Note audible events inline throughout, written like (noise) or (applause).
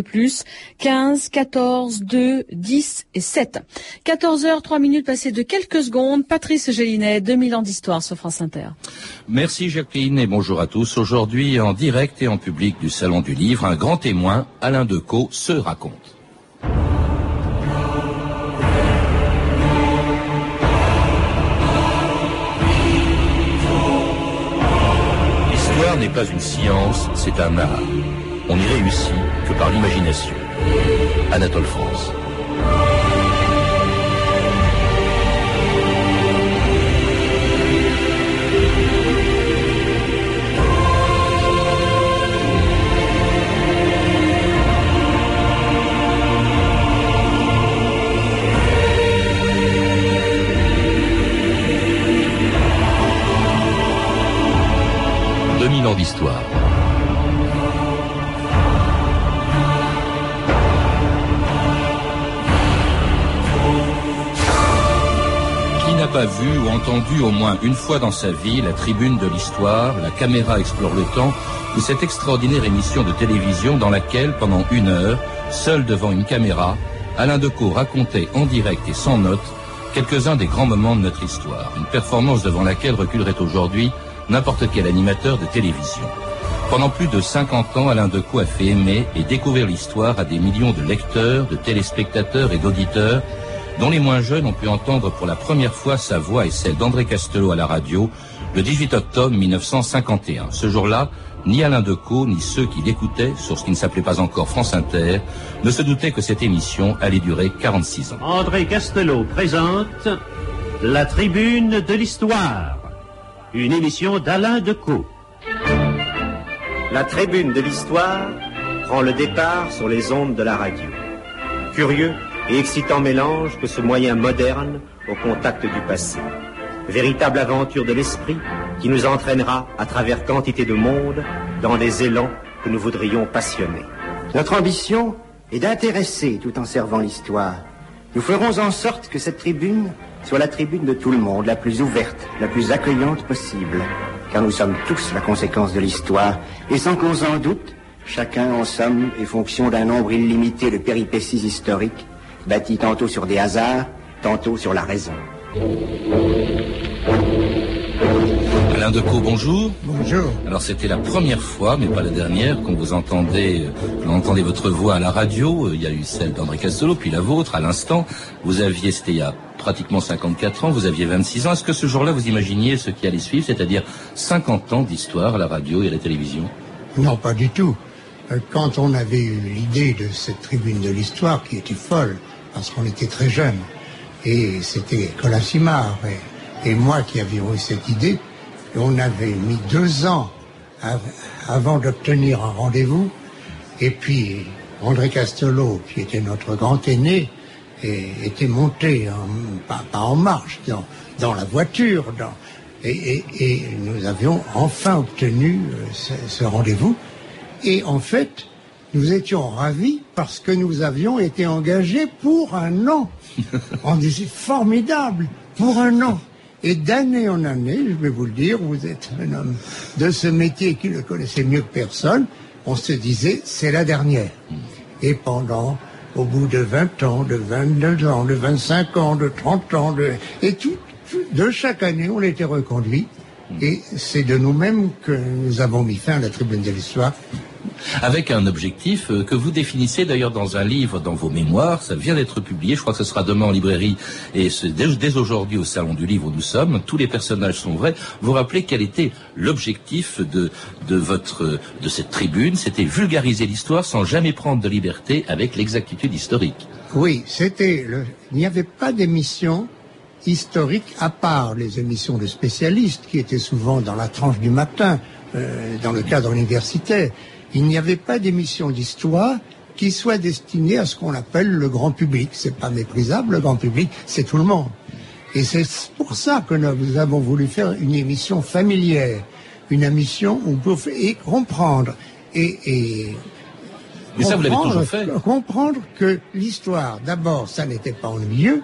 plus 15, 14, 2, 10 et 7. 14 heures, 3 minutes passées de quelques secondes. Patrice Gélinet, 2000 ans d'histoire sur France Inter. Merci Jacqueline et bonjour à tous. Aujourd'hui, en direct et en public du Salon du Livre, un grand témoin, Alain Decaux, se raconte. L'histoire n'est pas une science, c'est un art. On n'y réussit que par l'imagination. Anatole France. d'histoire. Pas vu ou entendu au moins une fois dans sa vie la tribune de l'histoire, la caméra explore le temps, ou cette extraordinaire émission de télévision dans laquelle, pendant une heure, seul devant une caméra, Alain Decaux racontait en direct et sans notes quelques-uns des grands moments de notre histoire. Une performance devant laquelle reculerait aujourd'hui n'importe quel animateur de télévision. Pendant plus de 50 ans, Alain Decaux a fait aimer et découvrir l'histoire à des millions de lecteurs, de téléspectateurs et d'auditeurs, dont les moins jeunes ont pu entendre pour la première fois sa voix et celle d'André Castelot à la radio le 18 octobre 1951. Ce jour-là, ni Alain Decaux, ni ceux qui l'écoutaient, sur ce qui ne s'appelait pas encore France Inter, ne se doutaient que cette émission allait durer 46 ans. André Castelot présente La Tribune de l'Histoire, une émission d'Alain Decaux. La Tribune de l'Histoire prend le départ sur les ondes de la radio. Curieux et excitant mélange que ce moyen moderne au contact du passé. Véritable aventure de l'esprit qui nous entraînera à travers quantité de monde dans des élans que nous voudrions passionner. Notre ambition est d'intéresser tout en servant l'histoire. Nous ferons en sorte que cette tribune soit la tribune de tout le monde, la plus ouverte, la plus accueillante possible. Car nous sommes tous la conséquence de l'histoire, et sans qu'on s'en doute, chacun en somme est fonction d'un nombre illimité de péripéties historiques, bâties tantôt sur des hasards, tantôt sur la raison. Alain Decaux, bonjour. Bonjour. Alors c'était la première fois, mais pas la dernière, qu'on vous entendait, euh, on entendait votre voix à la radio. Euh, Il y a eu celle d'André Castelot, puis la vôtre à l'instant. Vous aviez, c'était il y a pratiquement 54 ans, vous aviez 26 ans. Est-ce que ce jour-là, vous imaginiez ce qui allait suivre, c'est-à-dire 50 ans d'histoire à la radio et à la télévision? Non, pas du tout. Euh, Quand on avait eu l'idée de cette tribune de l'histoire, qui était folle, parce qu'on était très jeunes, et c'était Colin Simard et, moi qui avions eu cette idée, on avait mis deux ans av- avant d'obtenir un rendez-vous, et puis André Castelot, qui était notre grand aîné, était monté, en- pas, en marche, dans, la voiture, et, nous avions enfin obtenu euh, ce rendez-vous. Et en fait, nous étions ravis parce que nous avions été engagés pour un an. (laughs) On disait formidable, pour un an. Et d'année en année, je vais vous le dire, vous êtes un homme de ce métier qui le connaissait mieux que personne, on se disait, c'est la dernière. Et pendant, au bout de 20 ans, de 22 ans, de 25 ans, de 30 ans, de, et tout, tout- de chaque année, on était reconduit. Et c'est de nous-mêmes que nous avons mis fin à la tribune de l'histoire. Avec un objectif euh, que vous définissez d'ailleurs dans un livre, dans vos mémoires, ça vient d'être publié, je crois que ce sera demain en librairie, et dès, dès aujourd'hui au Salon du Livre où nous sommes, tous les personnages sont vrais. Vous rappelez quel était l'objectif de, de, votre, de cette tribune C'était vulgariser l'histoire sans jamais prendre de liberté avec l'exactitude historique. Oui, c'était le... Il n'y avait pas d'émission historique à part les émissions de spécialistes qui étaient souvent dans la tranche du matin, euh, dans le cadre universitaire. Il n'y avait pas d'émission d'histoire qui soit destinée à ce qu'on appelle le grand public. C'est pas méprisable, le grand public, c'est tout le monde. Et c'est pour ça que nous avons voulu faire une émission familière, une émission où vous pouvez comprendre et, et Mais ça, vous l'avez comprendre- toujours fait. Comprendre que l'histoire, d'abord, ça n'était pas ennuyeux,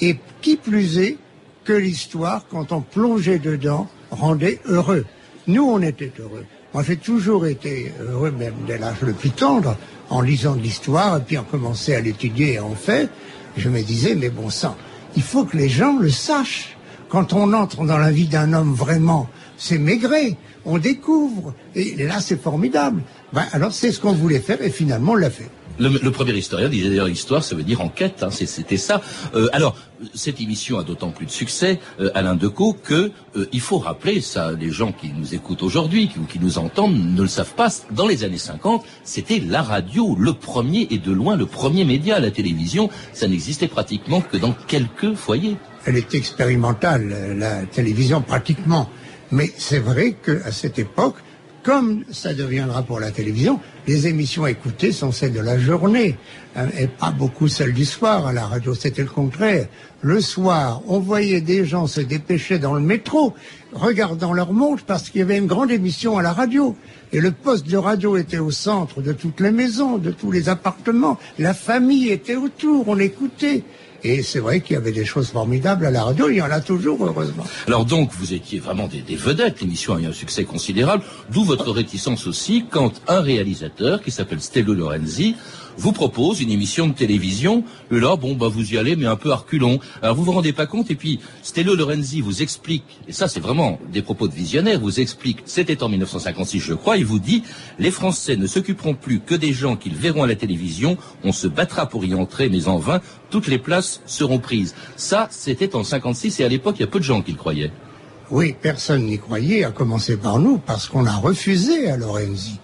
et qui plus est, que l'histoire, quand on plongeait dedans, rendait heureux. Nous, on était heureux. Moi, j'ai toujours été heureux, même dès l'âge le plus tendre, en lisant de l'histoire, et puis en commençant à l'étudier et en fait, je me disais, mais bon sang, il faut que les gens le sachent. Quand on entre dans la vie d'un homme vraiment, c'est Maigret, on découvre, et là c'est formidable. Ben, alors c'est ce qu'on voulait faire, et finalement on l'a fait. Le, premier historien disait d'ailleurs histoire, ça veut dire enquête. Hein, C'était ça. Euh, alors cette émission a d'autant plus de succès, euh, Alain Decaux, que euh, il faut rappeler ça. Les gens qui nous écoutent aujourd'hui, qui, qui nous entendent, ne le savent pas. Dans les années 50, c'était la radio, le premier et de loin le premier média. La télévision, ça n'existait pratiquement que dans quelques foyers. Elle est expérimentale, la télévision pratiquement. Mais c'est vrai qu'à cette époque, comme ça deviendra pour la télévision, les émissions écoutées sont celles de la journée hein, et pas beaucoup celles du soir. À la radio, c'était le contraire. Le soir, on voyait des gens se dépêcher dans le métro, regardant leur montre parce qu'il y avait une grande émission à la radio. Et le poste de radio était au centre de toutes les maisons, de tous les appartements. La famille était autour, on écoutait. Et c'est vrai qu'il y avait des choses formidables à la radio, il y en a toujours, heureusement. Alors donc, vous étiez vraiment des, vedettes, l'émission a eu un succès considérable, d'où votre réticence aussi quand un réalisateur qui s'appelle Stello Lorenzi vous propose une émission de télévision. Et là, bon, bah, vous y allez, mais un peu arculon. Alors, vous vous rendez pas compte. Et puis, Stello Lorenzi vous explique, et ça, c'est vraiment des propos de visionnaire, vous explique, c'était en 1956, je crois, il vous dit, les Français ne s'occuperont plus que des gens qu'ils verront à la télévision. On se battra pour y entrer, mais en vain, toutes les places seront prises. Ça, c'était en 56, et à l'époque, il y a peu de gens qui le croyaient. Oui, personne n'y croyait, à commencer par nous, parce qu'on a refusé à Lorenzi.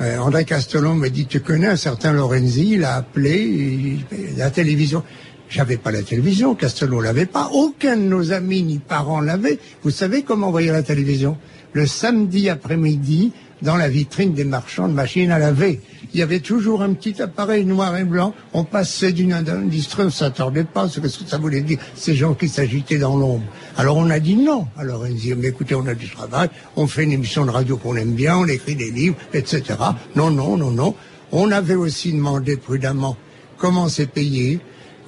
Euh, André Castelon me dit, tu connais un certain Lorenzi, il a appelé la télévision. J'avais pas la télévision, Castelon l'avait pas, aucun de nos amis ni parents l'avait. Vous savez comment voyait la télévision? Le samedi après-midi, dans la vitrine des marchands de machines à laver. Il y avait toujours un petit appareil noir et blanc. On passait d'une industrie, on ne s'attendait pas ce que ça voulait dire, ces gens qui s'agitaient dans l'ombre. Alors on a dit non. Alors on dit, mais écoutez, on a du travail, on fait une émission de radio qu'on aime bien, on écrit des livres, etc. Non, non, non, non. On avait aussi demandé prudemment comment c'est payé,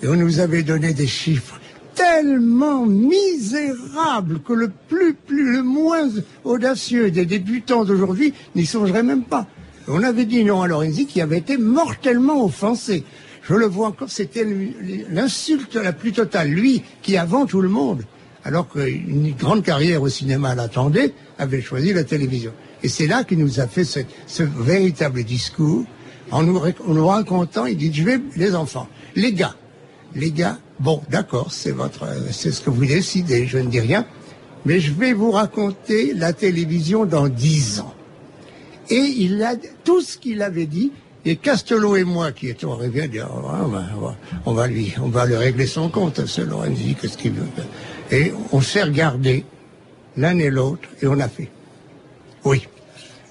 et on nous avait donné des chiffres tellement misérable que le plus, plus, le moins audacieux des débutants d'aujourd'hui n'y songerait même pas. On avait dit non à Lorenzi qui avait été mortellement offensé. Je le vois encore, c'était l'insulte la plus totale. Lui, qui avant tout le monde, alors qu'une grande carrière au cinéma l'attendait, avait choisi la télévision. Et c'est là qu'il nous a fait ce, véritable discours, en nous, en nous racontant, il dit, je vais, les enfants, les gars, les gars, bon, d'accord, c'est votre, c'est ce que vous décidez, je ne dis rien, mais je vais vous raconter la télévision dans dix ans. Et il a tout ce qu'il avait dit, et Castelot et moi, qui étions arrivés à dire, on, va, lui, on va lui régler son compte, ce Lorenzi, qu'est-ce qu'il veut. Et on s'est regardé l'un et l'autre, et on a fait. Oui.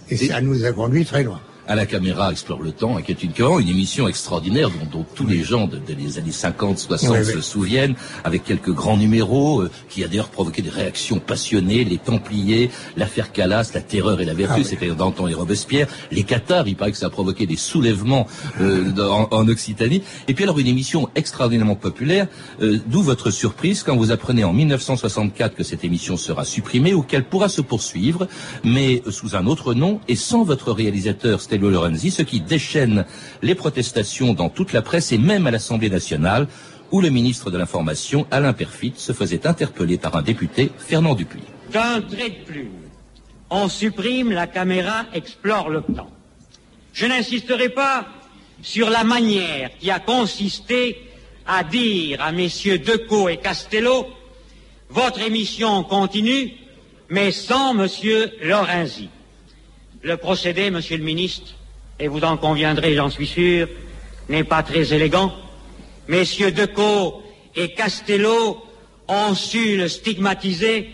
et ça nous a conduit très loin à la caméra explore le temps, qui est une, une émission extraordinaire dont, tous les gens des années 50, 60 se souviennent, avec quelques grands numéros, euh, qui a d'ailleurs provoqué des réactions passionnées, les Templiers, l'affaire Calas, la terreur et la vertu, ah c'était Danton et Robespierre, les Cathares, il paraît que ça a provoqué des soulèvements euh, en, Occitanie, et puis alors une émission extraordinairement populaire, euh, d'où votre surprise quand vous apprenez en 1964 que cette émission sera supprimée ou qu'elle pourra se poursuivre, mais sous un autre nom et sans votre réalisateur Lorenzi, ce qui déchaîne les protestations dans toute la presse et même à l'Assemblée nationale, où le ministre de l'Information, Alain Perfit, se faisait interpeller par un député, Fernand Dupuis. D'un trait de plume, on supprime la caméra explore le temps. Je n'insisterai pas sur la manière qui a consisté à dire à messieurs Decaux et Castello votre émission continue, mais sans monsieur Lorenzi. Le procédé, monsieur le ministre, et vous en conviendrez, j'en suis sûr, n'est pas très élégant. Messieurs Decaux et Castello ont su le stigmatiser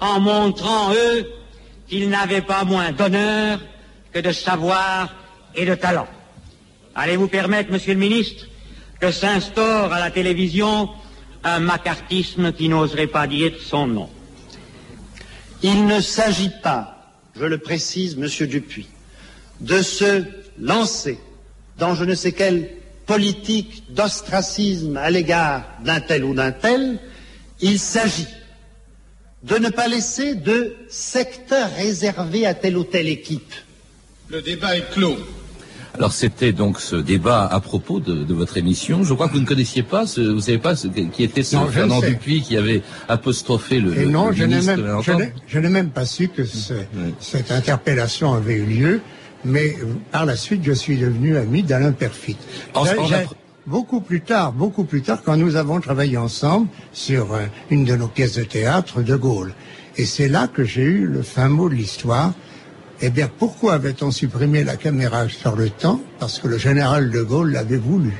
en montrant, eux, qu'ils n'avaient pas moins d'honneur que de savoir et de talent. Allez-vous permettre, monsieur le ministre, que s'instaure à la télévision un macartisme qui n'oserait pas dire son nom? Il ne s'agit pas je le précise, Monsieur Dupuis, de se lancer dans je ne sais quelle politique d'ostracisme à l'égard d'un tel ou d'un tel, il s'agit de ne pas laisser de secteur réservé à telle ou telle équipe. Le débat est clos. Alors c'était donc ce débat à propos de, votre émission. Je crois que vous ne connaissiez pas, ce, vous savez pas ce, qui était ce Fernand Dupuis qui avait apostrophé le, Et non, je n'ai même, je n'ai même pas su que cette interpellation avait eu lieu, mais par la suite je suis devenu ami d'Alain Perfit. Beaucoup plus tard, beaucoup plus tard, quand nous avons travaillé ensemble sur euh, une de nos pièces de théâtre, De Gaulle. Et c'est là que j'ai eu le fin mot de l'histoire, eh bien, pourquoi avait-on supprimé la caméra sur le temps? Parce que le général de Gaulle l'avait voulu.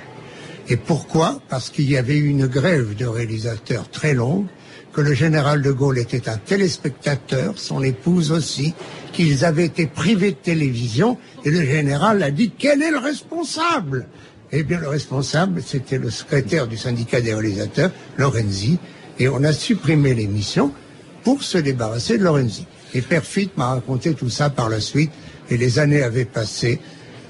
Et pourquoi? Parce qu'il y avait eu une grève de réalisateurs très longue, que le général de Gaulle était un téléspectateur, son épouse aussi, qu'ils avaient été privés de télévision, et le général a dit quel est le responsable? Eh bien, le responsable, c'était le secrétaire du syndicat des réalisateurs, Lorenzi, et on a supprimé l'émission pour se débarrasser de Lorenzi. Et Perfit m'a raconté tout ça par la suite, et les années avaient passé,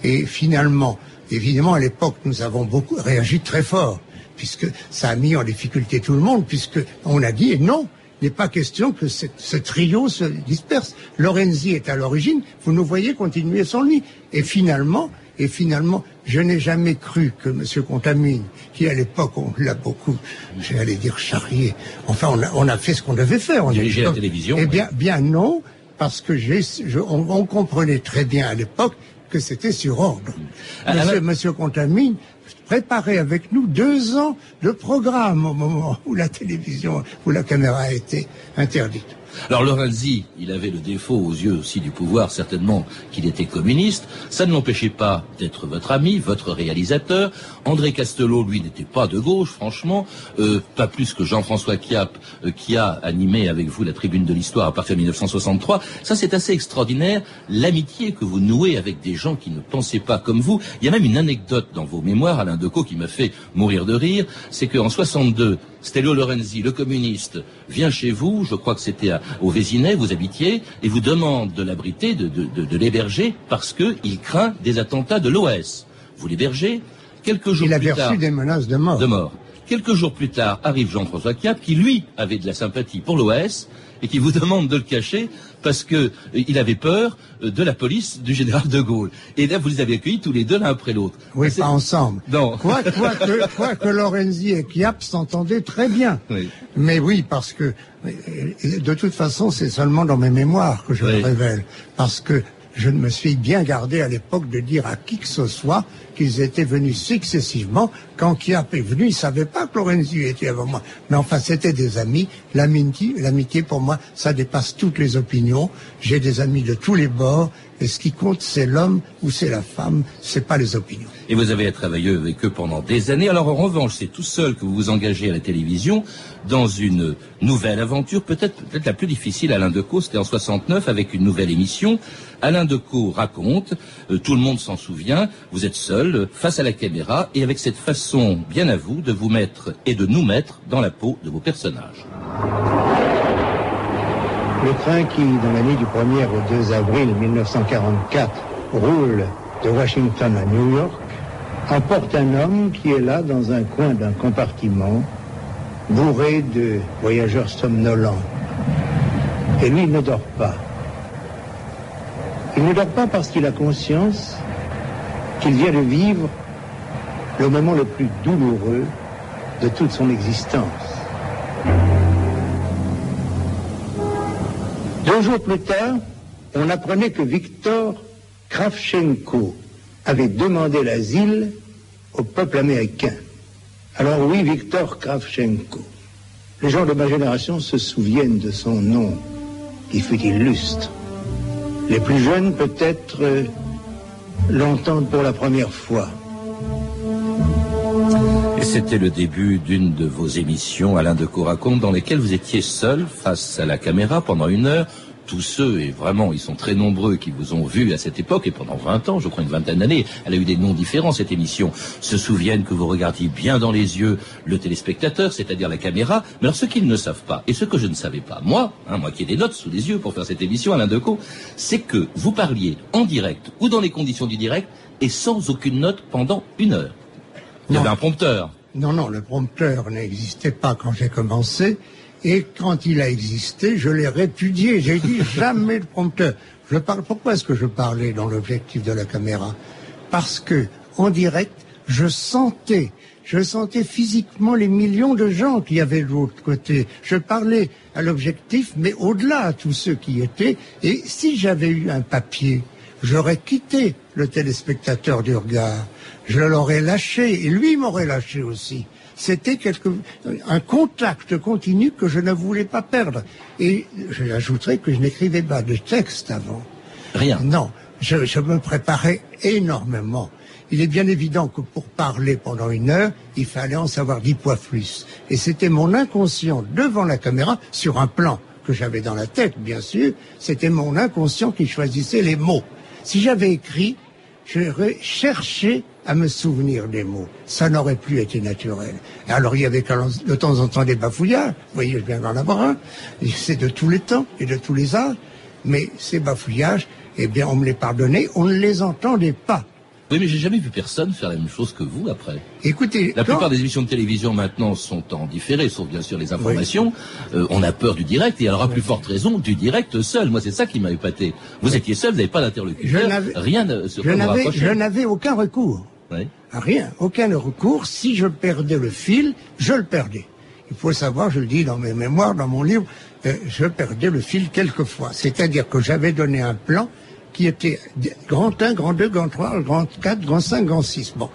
et finalement, évidemment, à l'époque, nous avons beaucoup réagi très fort, puisque ça a mis en difficulté tout le monde, puisque on a dit non, il n'est pas question que ce trio se disperse. Lorenzi est à l'origine, vous nous voyez continuer sans lui. Et finalement, et finalement, je n'ai jamais cru que M. Contamine, qui à l'époque, on l'a beaucoup, j'allais dire charrié, enfin, on a, fait ce qu'on devait faire. On Diriger la télévision. Eh bien, bien non, parce que j'ai, on, comprenait très bien à l'époque que c'était sur ordre. Ah, monsieur, monsieur Contamine préparait avec nous deux ans de programme au moment où la télévision, où la caméra a été interdite. Alors Lorenzi, il avait le défaut aux yeux aussi du pouvoir, certainement qu'il était communiste. Ça ne l'empêchait pas d'être votre ami, votre réalisateur. André Castelot, lui, n'était pas de gauche, franchement, euh, pas plus que Jean-François Kiap, euh, qui a animé avec vous la tribune de l'histoire à partir de 1963. Ça, c'est assez extraordinaire, l'amitié que vous nouez avec des gens qui ne pensaient pas comme vous. Il y a même une anecdote dans vos mémoires, Alain Decaux, qui m'a fait mourir de rire, c'est qu'en 62, Stello Lorenzi, le communiste, vient chez vous, je crois que c'était au Vésinet, vous habitiez, et vous demande de l'abriter, de, de, l'héberger, parce qu'il craint des attentats de l'OS. Vous l'hébergez, quelques jours Il plus tard... Il reçu des menaces de mort. De mort. Quelques jours plus tard, arrive Jean-François Cap, qui lui avait de la sympathie pour l'OS, et qui vous demande de le cacher parce que euh, il avait peur euh, de la police du général de Gaulle. Et là, vous les avez accueillis tous les deux l'un après l'autre. Oui, pas ensemble. Non. Quoi, que, que Lorenzi et Chiap s'entendaient très bien. Mais oui, parce que euh, de toute façon, c'est seulement dans mes mémoires que je le révèle. Parce que je me suis bien gardé à l'époque de dire à qui que ce soit qu'ils étaient venus successivement. Quand Kiap est venu, il savait pas que Lorenzi était avant moi. Mais enfin, c'était des amis. L'amitié, l'amitié pour moi, ça dépasse toutes les opinions. J'ai des amis de tous les bords. Et ce qui compte, c'est l'homme ou c'est la femme, c'est pas les opinions. Et vous avez travaillé avec eux pendant des années. Alors en revanche, c'est tout seul que vous vous engagez à la télévision dans une nouvelle aventure, peut-être peut-être la plus difficile. Alain Decaux, c'était en 69 avec une nouvelle émission. Alain Decaux raconte, euh, tout le monde s'en souvient, vous êtes seul face à la caméra et avec cette façon bien à vous de vous mettre et de nous mettre dans la peau de vos personnages. Le train qui, dans la nuit du 1er au 2 avril 1944, roule de Washington à New York, emporte un homme qui est là dans un coin d'un compartiment, bourré de voyageurs somnolents. Et lui, ne dort pas. Il ne dort pas parce qu'il a conscience qu'il vient de vivre le moment le plus douloureux de toute son existence. Plus tard, on apprenait que Viktor Kravchenko avait demandé l'asile au peuple américain. Alors oui, Viktor Kravchenko. Les gens de ma génération se souviennent de son nom, qui fut illustre. Les plus jeunes, peut-être, euh, l'entendent pour la première fois. Et c'était le début d'une de vos émissions, Alain de Coracombe, dans lesquelles vous étiez seul face à la caméra pendant une heure. Tous ceux, et vraiment ils sont très nombreux, qui vous ont vu à cette époque, et pendant 20 ans, je crois une vingtaine d'années, elle a eu des noms différents cette émission, se souviennent que vous regardiez bien dans les yeux le téléspectateur, c'est-à-dire la caméra. Mais alors ce qu'ils ne savent pas, et ce que je ne savais pas, moi, hein, moi qui ai des notes sous les yeux pour faire cette émission, Alain Decaux, c'est que vous parliez en direct ou dans les conditions du direct et sans aucune note pendant une heure. Il y avait un prompteur. Non, non, le prompteur n'existait pas quand j'ai commencé. Et quand il a existé, je l'ai répudié. J'ai dit (laughs) jamais de prompteur. Je parle. Pourquoi est-ce que je parlais dans l'objectif de la caméra? Parce que en direct, je sentais, je sentais physiquement les millions de gens qui avaient de l'autre côté. Je parlais à l'objectif, mais au-delà à tous ceux qui étaient. Et si j'avais eu un papier, j'aurais quitté le téléspectateur du regard. Je l'aurais lâché et lui m'aurait lâché aussi c'était quelque, un contact continu que je ne voulais pas perdre. Et j'ajouterais que je n'écrivais pas de texte avant. Rien. Non, je, je, me préparais énormément. Il est bien évident que pour parler pendant une heure, il fallait en savoir dix fois plus. Et c'était mon inconscient devant la caméra, sur un plan que j'avais dans la tête, bien sûr, c'était mon inconscient qui choisissait les mots. Si j'avais écrit, j'aurais cherché à me souvenir des mots. Ça n'aurait plus été naturel. Alors il y avait de temps en temps des bafouillages, vous voyez, je viens d'en avoir un, c'est de tous les temps et de tous les âges, mais ces bafouillages, eh bien on me les pardonnait, on ne les entendait pas. Oui, mais j'ai jamais vu personne faire la même chose que vous après. Écoutez, la plupart des émissions de télévision maintenant sont en différé, sauf bien sûr les informations. Euh, on a peur du direct et alors à plus forte raison du direct seul. Moi, c'est ça qui m'a épaté. Vous étiez seul, vous n'avez pas d'interlocuteur, rien Je n'avais aucun recours. Rien, aucun recours. Si je perdais le fil, je le perdais. Il faut savoir, je le dis dans mes mémoires, dans mon livre, euh, je perdais le fil quelquefois. C'est-à-dire que j'avais donné un plan qui était grand 1, grand 2, grand 3, grand 4, grand 5, grand 6. Bon.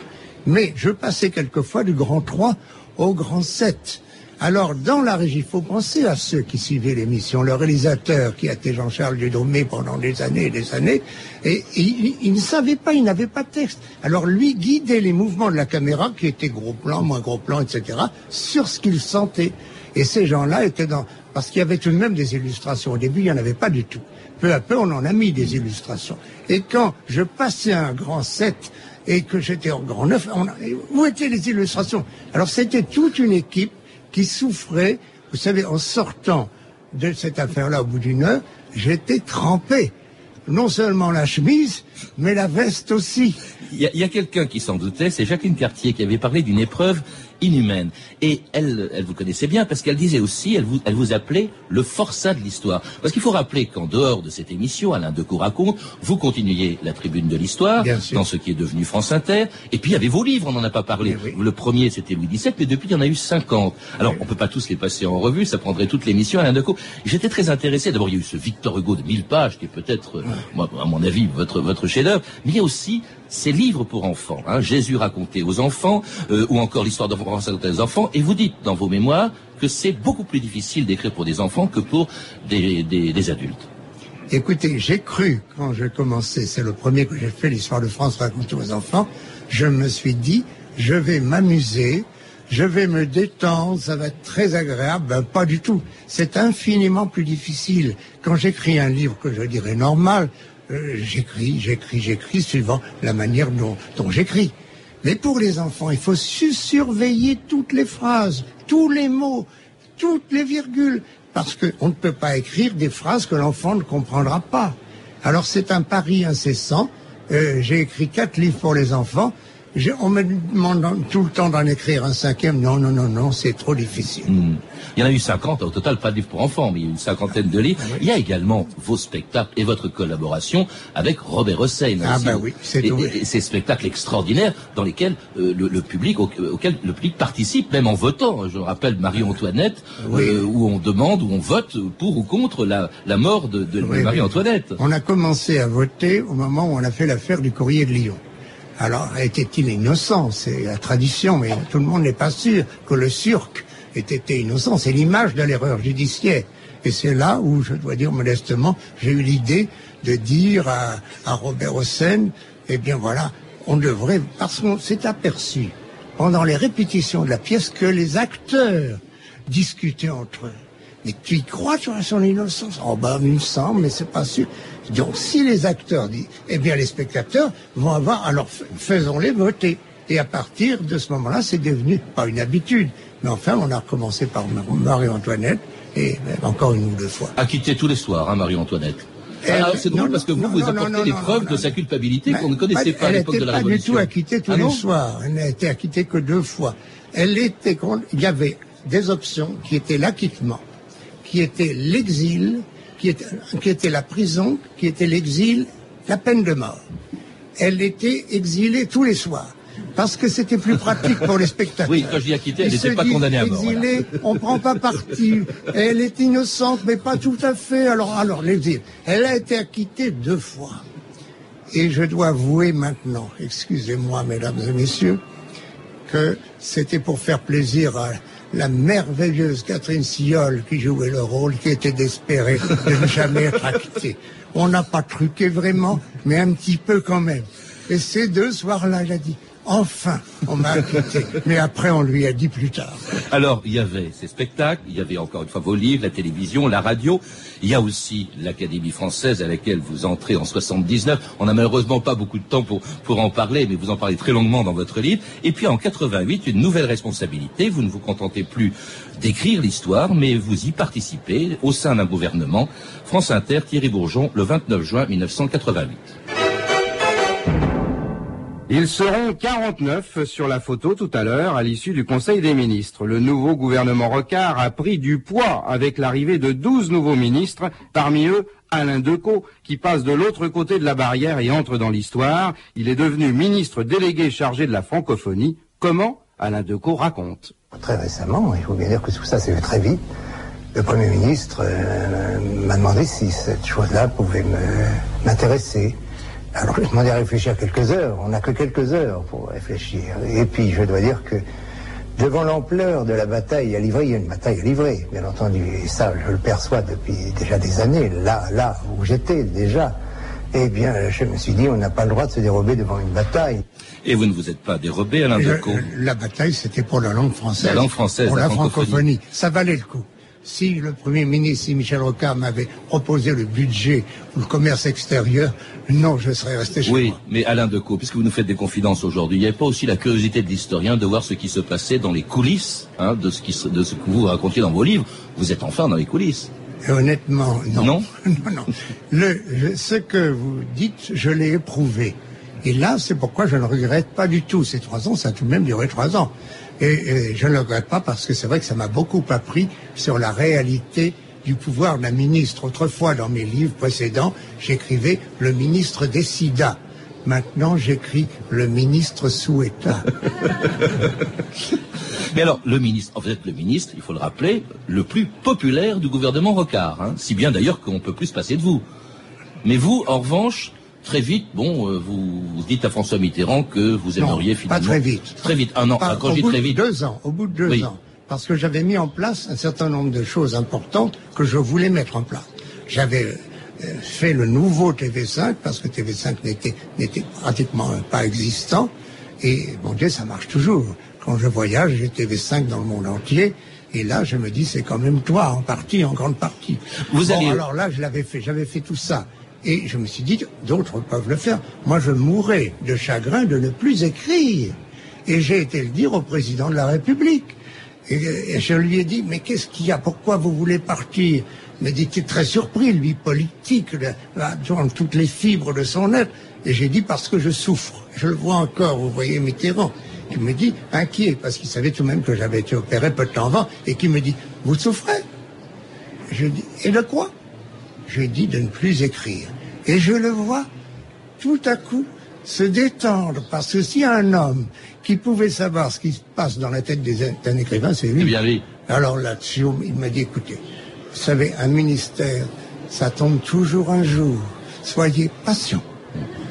Mais je passais quelquefois du grand 3 au grand 7. Alors, dans la régie, il faut penser à ceux qui suivaient l'émission. Le réalisateur, qui a été Jean-Charles Dudomé pendant des années et des années, et, il, ne savait pas, il n'avait pas de texte. Alors, lui guidait les mouvements de la caméra, qui étaient gros plan, moins gros plan, etc., sur ce qu'il sentait. Et ces gens-là étaient dans... Parce qu'il y avait tout de même des illustrations. Au début, il n'y en avait pas du tout. Peu à peu, on en a mis des illustrations. Et quand je passais un grand 7 et que j'étais en grand 9, où étaient les illustrations? Alors, c'était toute une équipe qui souffrait. Vous savez, en sortant de cette affaire-là au bout d'une heure, j'étais trempé. Non seulement la chemise, mais la veste aussi. Il y a, quelqu'un qui s'en doutait, c'est Jacqueline Cartier qui avait parlé d'une épreuve inhumaine. Et elle, elle vous connaissait bien parce qu'elle disait aussi, elle vous, elle vous appelait le forçat de l'histoire. Parce qu'il faut rappeler qu'en dehors de cette émission, Alain Decaux raconte, vous continuiez la tribune de l'histoire, dans ce qui est devenu France Inter, et puis il y avait vos livres, on n'en a pas parlé. Le premier, c'était Louis XVII, mais depuis, il y en a eu 50. Alors, on peut pas tous les passer en revue, ça prendrait toute l'émission, Alain Decaux. J'étais très intéressé. D'abord, il y a eu ce Victor Hugo de 1000 pages, qui est peut-être, à mon avis, votre, votre chef-d'œuvre, mais il y a aussi ces livres pour enfants, hein, Jésus raconté aux enfants, euh, ou encore l'histoire de Et vous dites dans vos mémoires que c'est beaucoup plus difficile d'écrire pour des enfants que pour des, des, adultes. Écoutez, j'ai cru, quand j'ai commencé, c'est le premier que j'ai fait, l'histoire de France racontée aux enfants, je me suis dit, je vais m'amuser, je vais me détendre, ça va être très agréable. Ben, pas du tout. C'est infiniment plus difficile. Quand j'écris un livre que je dirais normal, euh, j'écris, j'écris, j'écris suivant la manière dont, j'écris. Mais pour les enfants, il faut surveiller toutes les phrases, tous les mots, toutes les virgules, parce qu'on ne peut pas écrire des phrases que l'enfant ne comprendra pas. Alors c'est un pari incessant. Euh, j'ai écrit quatre livres pour les enfants on me demande tout le temps d'en écrire un cinquième. Non, non, non, non, c'est trop difficile. Hmm. Il y en a eu 50 au total, pas de livres pour enfants, mais il y a eu une cinquantaine de livres. Ah il y a également vos spectacles et votre collaboration avec Robert Hossein. Ah ben oui, c'est et, ces spectacles extraordinaires dans lesquels euh, le, public, auquel le public participe, même en votant. Je rappelle Marie-Antoinette, euh, où on demande, où on vote pour ou contre la, mort de, de Marie-Antoinette. On a commencé à voter au moment où on a fait l'affaire du courrier de Lyon. Alors, était-il innocent? C'est la tradition, mais tout le monde n'est pas sûr que le surc ait été innocent. C'est l'image de l'erreur judiciaire. Et c'est là où, je dois dire modestement, j'ai eu l'idée de dire à, Robert Hossein, eh bien voilà, on devrait, parce qu'on s'est aperçu pendant les répétitions de la pièce que les acteurs discutaient entre eux. Mais tu y crois sur son innocence? Oh ben, il me semble, mais c'est pas sûr. Donc, si les acteurs disent, eh bien, les spectateurs vont avoir, alors faisons-les voter. Et à partir de ce moment-là, c'est devenu pas une habitude, mais enfin, on a recommencé par Marie-Antoinette et encore une ou deux fois. Acquittée tous les soirs, hein, Marie-Antoinette. Alors c'est drôle parce que vous, vous apportez des preuves de sa culpabilité qu'on ne connaissait pas à l'époque de la Révolution. Elle n'était pas du tout acquittée tous ah les soirs. Elle n'a été acquittée que deux fois. Elle était, il y avait des options qui étaient l'acquittement qui était l'exil, qui était, qui était la prison, qui était l'exil, la peine de mort. Elle était exilée tous les soirs parce que c'était plus pratique pour les spectateurs. (laughs) Oui, quand je dis acquittée, elle n'était pas condamnée à mort. voilà. Exilée, on prend pas parti. Elle est innocente, mais pas tout à fait. Alors, alors l'exil. Elle a été acquittée deux fois. Et je dois avouer maintenant, excusez-moi, mesdames et messieurs, que c'était pour faire plaisir à la merveilleuse Catherine Sillol qui jouait le rôle, qui était d'espérer de ne jamais être acquittée. On n'a pas truqué vraiment, mais un petit peu quand même. Et ces deux soirs-là, elle a dit, enfin, on m'a. Mais après, on lui a dit plus tard. Alors, il y avait ces spectacles, il y avait encore une fois vos livres, la télévision, la radio. Il y a aussi l'Académie française à laquelle vous entrez en 79. On n'a malheureusement pas beaucoup de temps pour, pour en parler, mais vous en parlez très longuement dans votre livre. Et puis en 88, une nouvelle responsabilité. Vous ne vous contentez plus d'écrire l'histoire, mais vous y participez au sein d'un gouvernement. France Inter, Thierry Bourgeon, le 29 juin 1988. Ils seront 49 sur la photo tout à l'heure à l'issue du Conseil des ministres. Le nouveau gouvernement Rocard a pris du poids avec l'arrivée de 12 nouveaux ministres, parmi eux Alain Decaux, qui passe de l'autre côté de la barrière et entre dans l'histoire. Il est devenu ministre délégué chargé de la francophonie. Comment Alain Decaux raconte. Très récemment, il faut bien dire que tout ça s'est fait très vite. Le Premier ministre euh, m'a demandé si cette chose-là pouvait m'intéresser. Alors j'ai demandé à réfléchir quelques heures. On n'a que quelques heures pour réfléchir. Et puis je dois dire que devant l'ampleur de la bataille à livrer, il y a une bataille à livrer, bien entendu. Et ça, je le perçois depuis déjà des années, là, là où j'étais déjà. Eh bien, je me suis dit, on n'a pas le droit de se dérober devant une bataille. Et vous ne vous êtes pas dérobé, Alain Je- Decaux. la bataille, c'était pour la langue française. La langue française, Pour la la francophonie. francophonie. Ça valait le coup. Si le Premier ministre, si Michel Rocard m'avait proposé le budget ou le commerce extérieur, non, je serais resté chez Oui, moi. mais Alain Decaux, puisque vous nous faites des confidences aujourd'hui, il n'y avait pas aussi la curiosité de l'historien de voir ce qui se passait dans les coulisses hein, de, ce qui, se- de ce que vous racontiez dans vos livres. Vous êtes enfin dans les coulisses. Et honnêtement, non. Non (laughs) non, non. Le, je- ce que vous dites, je l'ai éprouvé. Et là, c'est pourquoi je ne regrette pas du tout. Ces trois ans, ça a tout de même duré trois ans. Et, je ne le regrette pas parce que c'est vrai que ça m'a beaucoup appris sur la réalité du pouvoir d'un ministre. Autrefois, dans mes livres précédents, j'écrivais le ministre décida. Maintenant, j'écris le ministre souhaita. (laughs) Mais alors, le ministre, vous êtes le ministre, il faut le rappeler, le plus populaire du gouvernement Rocard. hein. si bien d'ailleurs qu'on peut plus se passer de vous. Mais vous, en revanche, très vite, bon, euh, vous, vous dites à François Mitterrand que vous Non, aimeriez pas finalement... très vite. Très vite, un an. Pas- quand au je dis bout très de vite... deux ans, au bout de deux Oui. ans. Parce que j'avais mis en place un certain nombre de choses importantes que je voulais mettre en place. J'avais euh, fait le nouveau TV5 parce que TV5 n'était, n'était pratiquement pas existant. Et bon Dieu, ça marche toujours. Quand je voyage, j'ai TV5 dans le monde entier. Et là, je me dis, c'est quand même toi, en partie, en grande partie. Vous Bon, allez- alors là, je l'avais fait, j'avais fait tout ça. Et je me suis dit, d'autres peuvent le faire. Moi, je mourrais de chagrin de ne plus écrire. Et j'ai été le dire au président de la République. Et, je lui ai dit, mais qu'est-ce qu'il y a? Pourquoi vous voulez partir? Il m'a dit, très surpris, lui, politique, dans toutes les fibres de son être. Et j'ai dit, parce que je souffre. Je le vois encore, vous voyez Mitterrand. Il me dit, inquiet, parce qu'il savait tout de même que j'avais été opéré peu de temps avant, et qui me dit, vous souffrez? Je dis, et de quoi? Je lui ai dit de ne plus écrire. Et je le vois tout à coup se détendre, parce que s'il y a un homme qui pouvait savoir ce qui se passe dans la tête d'un écrivain, c'est lui. Eh bien, lui. Alors là-dessus, il m'a dit, écoutez, vous savez, un ministère, ça tombe toujours un jour. Soyez patient.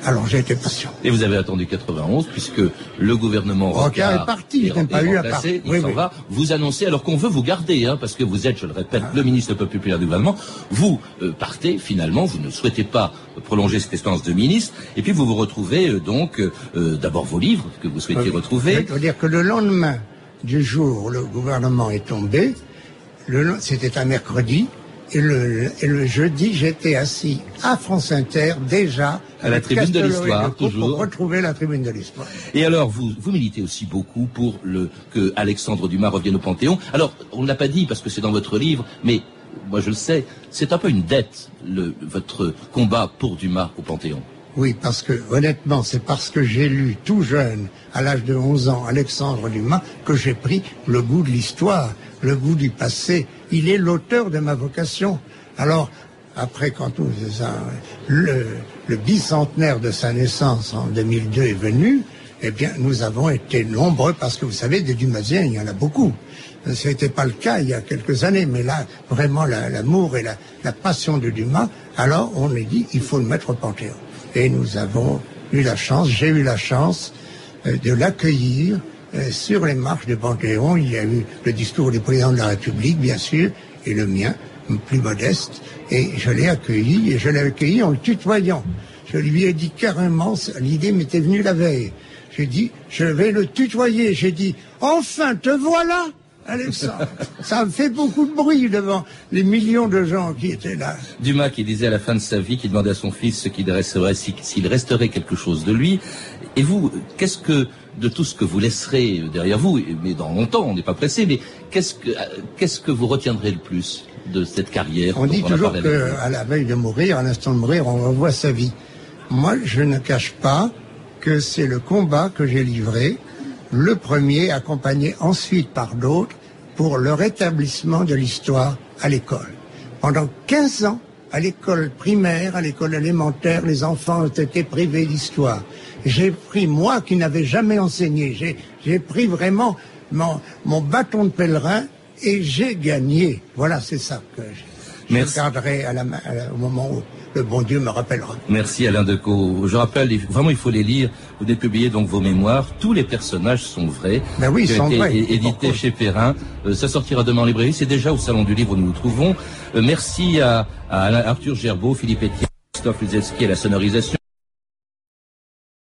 Alors j'ai été patient. Et vous avez attendu 91 puisque le gouvernement Rocard Rocard est parti, je n'ai pas est eu à remplacé, part- il oui, va. Vous annoncez alors qu'on veut vous garder, hein, parce que vous êtes, je le répète, le ministre le plus populaire du gouvernement. Vous euh, partez finalement, vous ne souhaitez pas prolonger cette expérience de ministre, et puis vous vous retrouvez euh, donc euh, d'abord vos livres que vous souhaitiez Oui. retrouver. Je veux dire que le lendemain du jour où le gouvernement est tombé, c'était un mercredi, et le, et le jeudi, j'étais assis à France Inter, déjà, À la tribune de l'histoire, toujours. Pour retrouver la tribune de l'histoire. Et alors, vous, vous militez aussi beaucoup pour le, que Alexandre Dumas revienne au Panthéon. Alors, on ne l'a pas dit parce que c'est dans votre livre, mais moi je le sais, c'est un peu une dette, le, votre combat pour Dumas au Panthéon. Oui, parce que honnêtement, c'est parce que j'ai lu tout jeune, à l'âge de 11 ans, Alexandre Dumas, que j'ai pris le goût de l'histoire, le goût du passé il est l'auteur de ma vocation. Alors, après, quand le, le bicentenaire de sa naissance en 2002 est venu, eh bien, nous avons été nombreux, parce que vous savez, des Dumasiens, il y en a beaucoup. Ce n'était pas le cas il y a quelques années, mais là, vraiment, l'amour et la, passion de Dumas, alors on a dit, il faut le mettre au Panthéon. Et nous avons eu la chance, j'ai eu la chance euh, de l'accueillir euh, sur les marches du Panthéon. Il y a eu le discours du président de la République, bien sûr, et le mien, plus modeste, et je l'ai accueilli, et je l'ai accueilli en le tutoyant. Je lui ai dit carrément, l'idée m'était venue la veille. J'ai dit, je vais le tutoyer. J'ai dit, enfin, te voilà Alexandre. (laughs) ça me fait beaucoup de bruit devant les millions de gens qui étaient là. Dumas qui disait à la fin de sa vie, qui demandait à son fils ce qu'il resterait, s'il resterait quelque chose de lui. Et vous, qu'est-ce que, de tout ce que vous laisserez derrière vous, mais dans longtemps, on n'est pas pressé, mais qu'est-ce que, qu'est-ce que vous retiendrez le plus de cette carrière On dit toujours qu'à la veille de mourir, à l'instant de mourir, on revoit sa vie. Moi, je ne cache pas que c'est le combat que j'ai livré, le premier accompagné ensuite par d'autres, pour le rétablissement de l'histoire à l'école. Pendant 15 ans, à l'école primaire, à l'école élémentaire, les enfants ont été privés d'histoire. J'ai pris, moi qui n'avais jamais enseigné, j'ai pris vraiment mon, mon, bâton de pèlerin et j'ai gagné. Voilà, c'est ça que je, je garderai à la, au moment où le bon Dieu me rappellera. Merci Alain Decaux. Je rappelle, vraiment il faut les lire. Vous dépubliez donc vos mémoires. Tous les personnages sont vrais. Ben oui, ils sont vrais. Édité chez Perrin. Euh, ça sortira demain en librairie. C'est déjà au Salon du Livre où nous nous trouvons. Euh, merci à, à Arthur Gerbeau, Philippe Etienne, Christophe Luzeski à la sonorisation.